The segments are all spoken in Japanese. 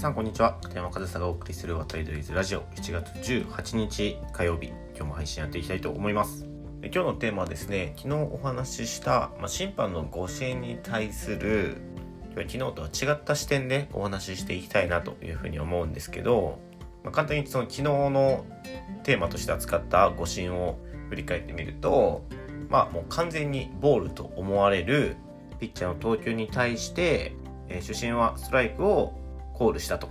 さんこんにちは。片山和沙がお送りする渡りドリズラジオ。7月18日火曜日。今日も配信やっていきたいと思います。今日のテーマはですね昨日お話しした、まあ、審判の誤審に対する昨日とは違った視点でお話ししていきたいなというふうに思うんですけど、まあ、簡単にその昨日のテーマとして扱った誤審を振り返ってみるとまあもう完全にボールと思われるピッチャーの投球に対して、え、主審はストライクをコールしたと。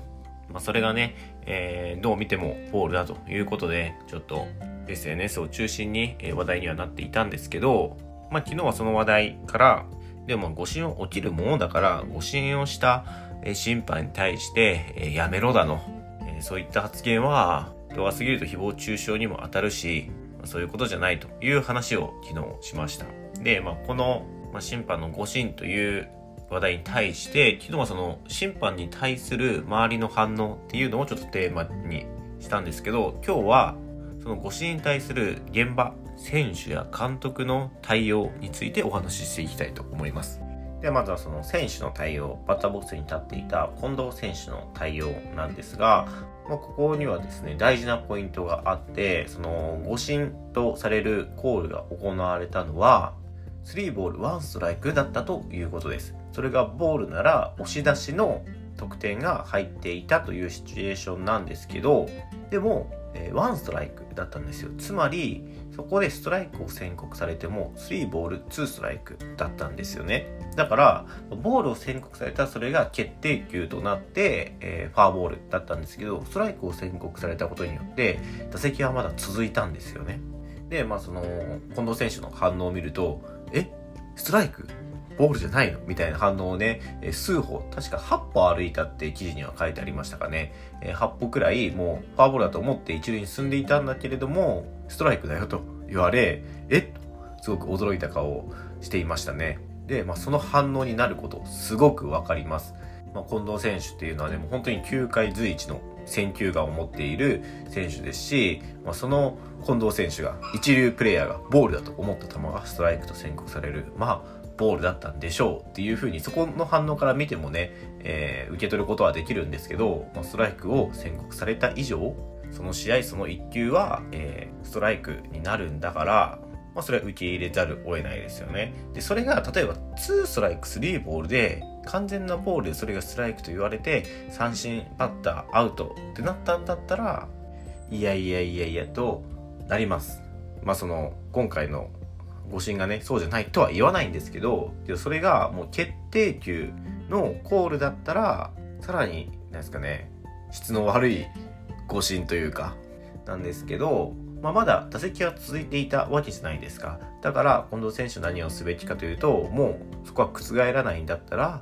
まあ、それがね、えー、どう見てもボールだということで、ちょっと SNS を中心に話題にはなっていたんですけど、まあ、昨日はその話題から、でも誤審を起きるものだから、誤審をした審判に対して、えー、やめろだの、えー、そういった発言は、度が過ぎると誹謗中傷にも当たるし、そういうことじゃないという話を昨日しました。で、まあ、この、まあ、審判の誤審という話題に対して、昨日はその審判に対する周りの反応っていうのをちょっとテーマにしたんですけど、今日はその誤審に対する現場、選手や監督の対応についてお話ししていきたいと思います。ではまずはその選手の対応、バッターボックスに立っていた近藤選手の対応なんですが、まあ、ここにはですね、大事なポイントがあって、その誤審とされるコールが行われたのは、3ボール1ストライクだったということです。それがボールなら押し出しの得点が入っていたというシチュエーションなんですけど、でも、えー、1ストライクだったんですよ。つまり、そこでストライクを宣告されても、3ボール2ストライクだったんですよね。だから、ボールを宣告されたそれが決定球となって、えー、ファーボールだったんですけど、ストライクを宣告されたことによって、打席はまだ続いたんですよね。で、まあその、近藤選手の反応を見ると、え？ストライク？ボールじゃないの？みたいな反応をね、数歩、確か8歩歩いたって記事には書いてありましたかね。8歩くらいもうフォアボールだと思って一塁に進んでいたんだけれども、ストライクだよと言われ、えっ？とすごく驚いた顔をしていましたね。で、まあ、その反応になること、すごくわかります。まあ、近藤選手っていうのはね、もう本当に球界随一の選球眼を持っている選手ですし、まあ、その近藤選手が一流プレイヤーがボールだと思った球がストライクと宣告される。まあ、ボールだったんでしょうっていうふうにそこの反応から見てもね、えー、受け取ることはできるんですけど、まあ、ストライクを宣告された以上その試合その1球は、えー、ストライクになるんだから、まあ、それは受け入れざるを得ないですよね。で、それが例えば2ストライク3ボールで完全なボールでそれがストライクと言われて三振バッターアウトってなったんだったらいやいやいやいやとなります。まあその今回の誤審がね、そうじゃないとは言わないんですけど、それがもう決定球のコールだったら、さらに、なんですかね、質の悪い誤審というか、なんですけど、まあ、まだ打席は続いていたわけじゃないですか。だから、近藤選手何をすべきかというと、もうそこは覆らないんだったら、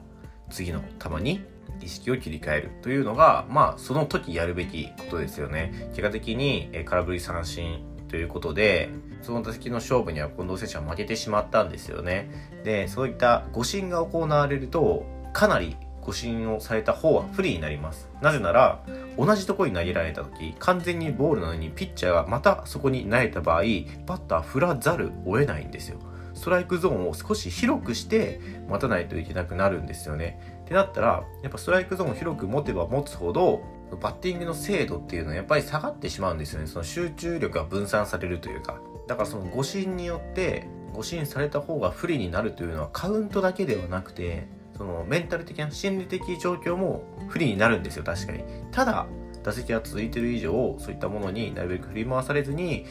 次の球に意識を切り替えるというのが、まあ、その時やるべきことですよね。結果的に空振り三振ということで、その打席の勝負には近藤選手は負けてしまったんですよね。で、そういった誤審が行われると、かなり誤審をされた方は不利になります。なぜなら、同じとこに投げられた時、完全にボールなのにピッチャーがまたそこに投げた場合、バッター振らざるを得ないんですよ。ストライクゾーンを少し広くして待たないといけなくなるんですよね。ってなったら、やっぱストライクゾーンを広く持てば持つほど、バッティングの精度っていうのはやっぱり下がってしまうんですよね。その集中力が分散されるというか。だからその誤審によって誤審された方が不利になるというのはカウントだけではなくてそのメンタル的な心理的状況も不利になるんですよ確かにただ打席が続いてる以上そういったものになるべく振り回されずに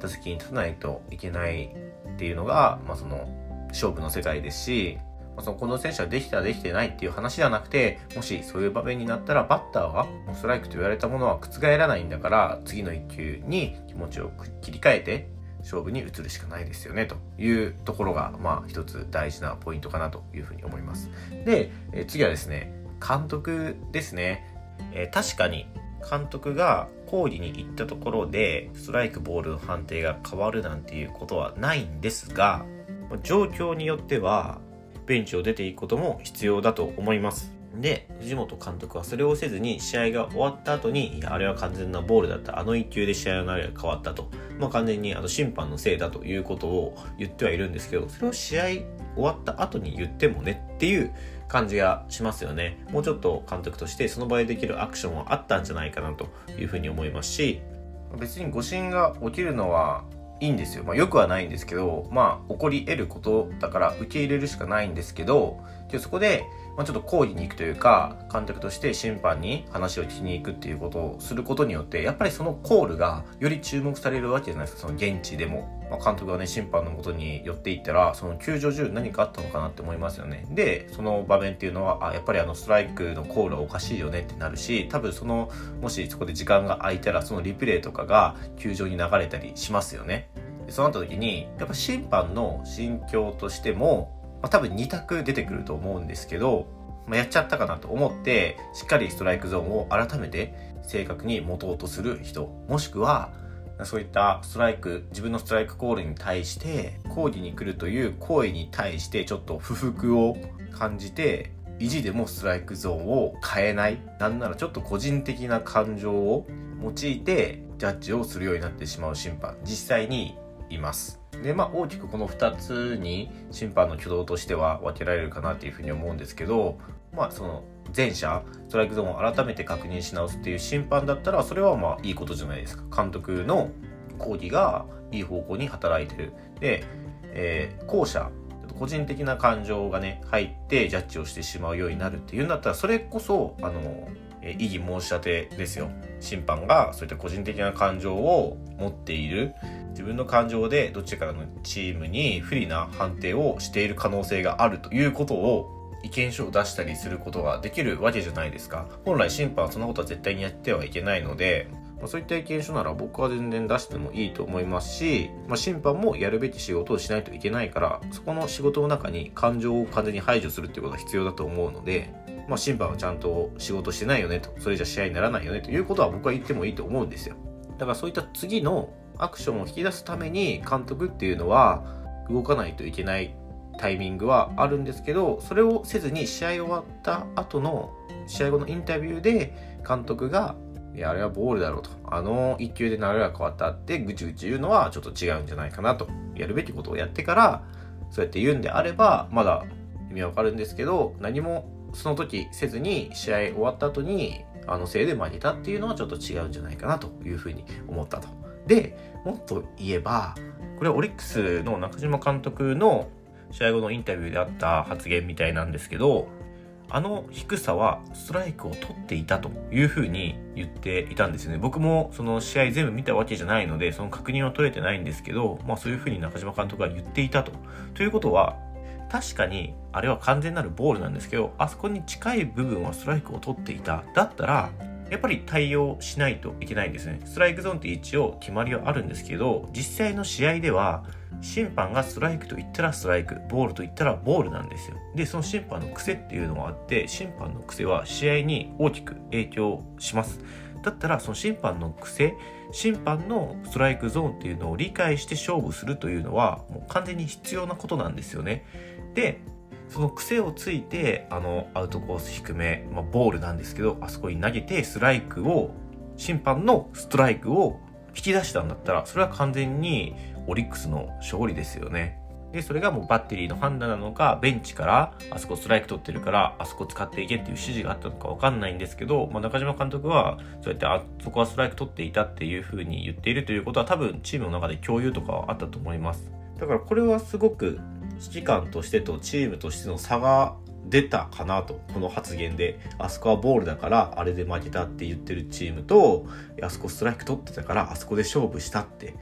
打席に立たないといけないっていうのが、まあ、その勝負の世界ですしまあ、その選手はできたできてないっていう話ではなくて、もしそういう場面になったらバッターはもうストライクと言われたものは覆らないんだから、次の一球に気持ちを切り替えて勝負に移るしかないですよねというところが、まあ一つ大事なポイントかなというふうに思います。で、え次はですね、監督ですね。え、確かに監督が抗議に行ったところでストライクボールの判定が変わるなんていうことはないんですが状況によってはベンチを出ていくことも必要だと思います。で、藤本監督はそれをせずに試合が終わった後に、いや、あれは完全なボールだった。あの一球で試合の流れが変わったと。まあ完全にあの審判のせいだということを言ってはいるんですけど、それを試合終わった後に言ってもねっっていう感じがしますよね。もうちょっと監督としてその場でできるアクションはあったんじゃないかなというふうに思いますし、別に誤審が起きるのはいいんですよ。まあ、よくはないんですけど、まあ、起こり得ることだから受け入れるしかないんですけど、そこで、まあ、ちょっと抗議に行くというか、監督として審判に話を聞きに行くっていうことをすることによって、やっぱりそのコールがより注目されるわけじゃないですか、その現地でも。まあ、監督がね、審判のもとに寄っていったら、その球場中何かあったのかなって思いますよね。で、その場面っていうのは、あ、やっぱりあのストライクのコールはおかしいよねってなるし、多分その、もしそこで時間が空いたら、そのリプレイとかが球場に流れたりしますよね。そうなった時に、やっぱ審判の心境としても、まあ、多分2択出てくると思うんですけど、まあ、やっちゃったかなと思って、しっかりストライクゾーンを改めて正確に持とうとする人、もしくは、そういったストライク、自分のストライクコールに対して、抗議に来るという行為に対してちょっと不服を感じて、意地でもストライクゾーンを変えない。なんならちょっと個人的な感情を用いて、ジャッジをするようになってしまう審判、実際にいます。で、まあ大きくこの2つに審判の挙動としては分けられるかなっていうふうに思うんですけど、まあその前者、ストライクゾーンを改めて確認し直すっていう審判だったら、それはまあいいことじゃないですか。監督の講義がいい方向に働いてる。で、えー、後者、個人的な感情がね、入ってジャッジをしてしまうようになるっていうんだったら、それこそ、あの、え異議申し立てですよ。審判がそういった個人的な感情を持っている。自分の感情でどっちからのチームに不利な判定をしている可能性があるということを意見書を出したりすることができるわけじゃないですか。本来審判はそんなことは絶対にやってはいけないので、そういった意見書なら僕は全然出してもいいと思いますし、まあ、審判もやるべき仕事をしないといけないから、そこの仕事の中に感情を完全に排除するっていうことが必要だと思うので、まあ、審判はちゃんと仕事してないよねと、それじゃ試合にならないよねということは僕は言ってもいいと思うんですよ。だからそういった次のアクションを引き出すために監督っていうのは動かないといけないタイミングはあるんですけど、それをせずに試合終わった後の試合後のインタビューで監督がいや、あれはボールだろうと。あの一球で流れが変わったってぐちぐち言うのはちょっと違うんじゃないかなと。やるべきことをやってから、そうやって言うんであれば、まだ意味わかるんですけど、何もその時せずに試合終わった後に、あのせいで負けたっていうのはちょっと違うんじゃないかなというふうに思ったと。で、もっと言えば、これはオリックスの中島監督の試合後のインタビューであった発言みたいなんですけど、あの低さはストライクを取っていたというふうに言っていたんですよね。僕もその試合全部見たわけじゃないので、その確認は取れてないんですけど、まあそういうふうに中島監督が言っていたと。ということは、確かにあれは完全なるボールなんですけど、あそこに近い部分はストライクを取っていた。だったら、やっぱり対応しないといけないんですね。ストライクゾーンって一応決まりはあるんですけど、実際の試合では、審判がストライクと言ったらストライク、ボールと言ったらボールなんですよ。で、その審判の癖っていうのがあって、審判の癖は試合に大きく影響します。だったら、その審判の癖、審判のストライクゾーンっていうのを理解して勝負するというのは、もう完全に必要なことなんですよね。で、その癖をついて、あの、アウトコース低め、まあ、ボールなんですけど、あそこに投げて、ストライクを、審判のストライクを引き出したんだったら、それは完全にオリックスの勝利ですよね。で、それがもうバッテリーの判断なのか、ベンチから、あそこストライク取ってるから、あそこ使っていけっていう指示があったのかわかんないんですけど、まあ、中島監督は、そうやってあそこはストライク取っていたっていうふうに言っているということは、多分チームの中で共有とかはあったと思います。だからこれはすごく指揮官としてとチームとしての差が出たかなと、この発言で。あそこはボールだから、あれで負けたって言ってるチームと、あそこストライク取ってたから、あそこで勝負したって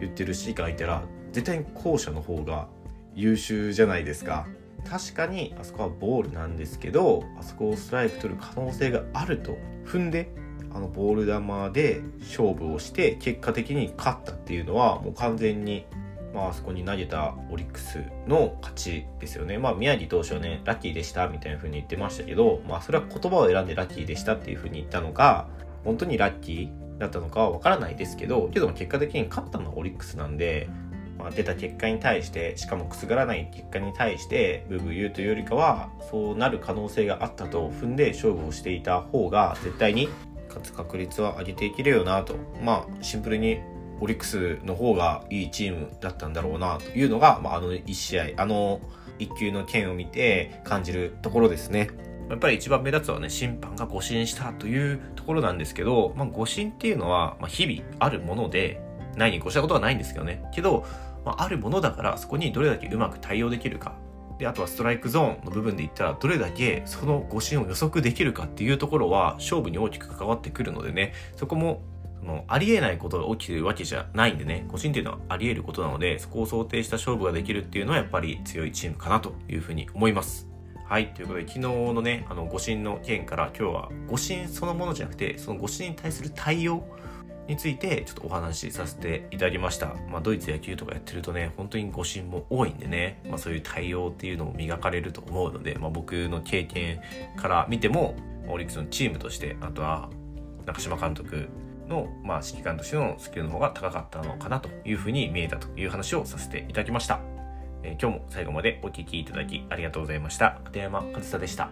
言ってる指揮官いたら、絶対に後者の方が優秀じゃないですか。確かに、あそこはボールなんですけど、あそこをストライク取る可能性があると踏んで、あのボール球で勝負をして、結果的に勝ったっていうのは、もう完全にまあ、そこに投げたオリックスの勝ちですよね。まあ、宮城投手はね、ラッキーでしたみたいな風に言ってましたけど、まあ、それは言葉を選んでラッキーでしたっていう風に言ったのか、本当にラッキーだったのかはわからないですけど、けども結果的に勝ったのはオリックスなんで、まあ、出た結果に対して、しかもくすがらない結果に対して、ブーブー言うというよりかは、そうなる可能性があったと踏んで勝負をしていた方が、絶対に勝つ確率は上げていけるよなと。まあ、シンプルにオリックスの方がいいチームだったんだろうなというのが、まあ、あの1試合、あの1級の件を見て感じるところですね。やっぱり一番目立つのはね、審判が誤審したというところなんですけど、まあ、誤審っていうのは、日々あるもので、ないに越したことはないんですけどね。けど、まあ、あるものだからそこにどれだけうまく対応できるか。で、あとはストライクゾーンの部分で言ったら、どれだけその誤審を予測できるかっていうところは、勝負に大きく関わってくるのでね、そこものありえないことが起きてるわけじゃないんでね、誤審っていうのはあり得ることなので、そこを想定した勝負ができるっていうのはやっぱり強いチームかなというふうに思います。はい。ということで、昨日のね、あの、誤審の件から今日は誤審そのものじゃなくて、その誤審に対する対応についてちょっとお話しさせていただきました。まあ、ドイツ野球とかやってるとね、本当に誤審も多いんでね、まあ、そういう対応っていうのも磨かれると思うので、まあ、僕の経験から見ても、オリックスのチームとして、あとは中島監督の、まあ、指揮官としてのスキルの方が高かったのかなというふうに見えたという話をさせていただきました。えー、今日も最後までお聴きいただきありがとうございました。片山和沙でした。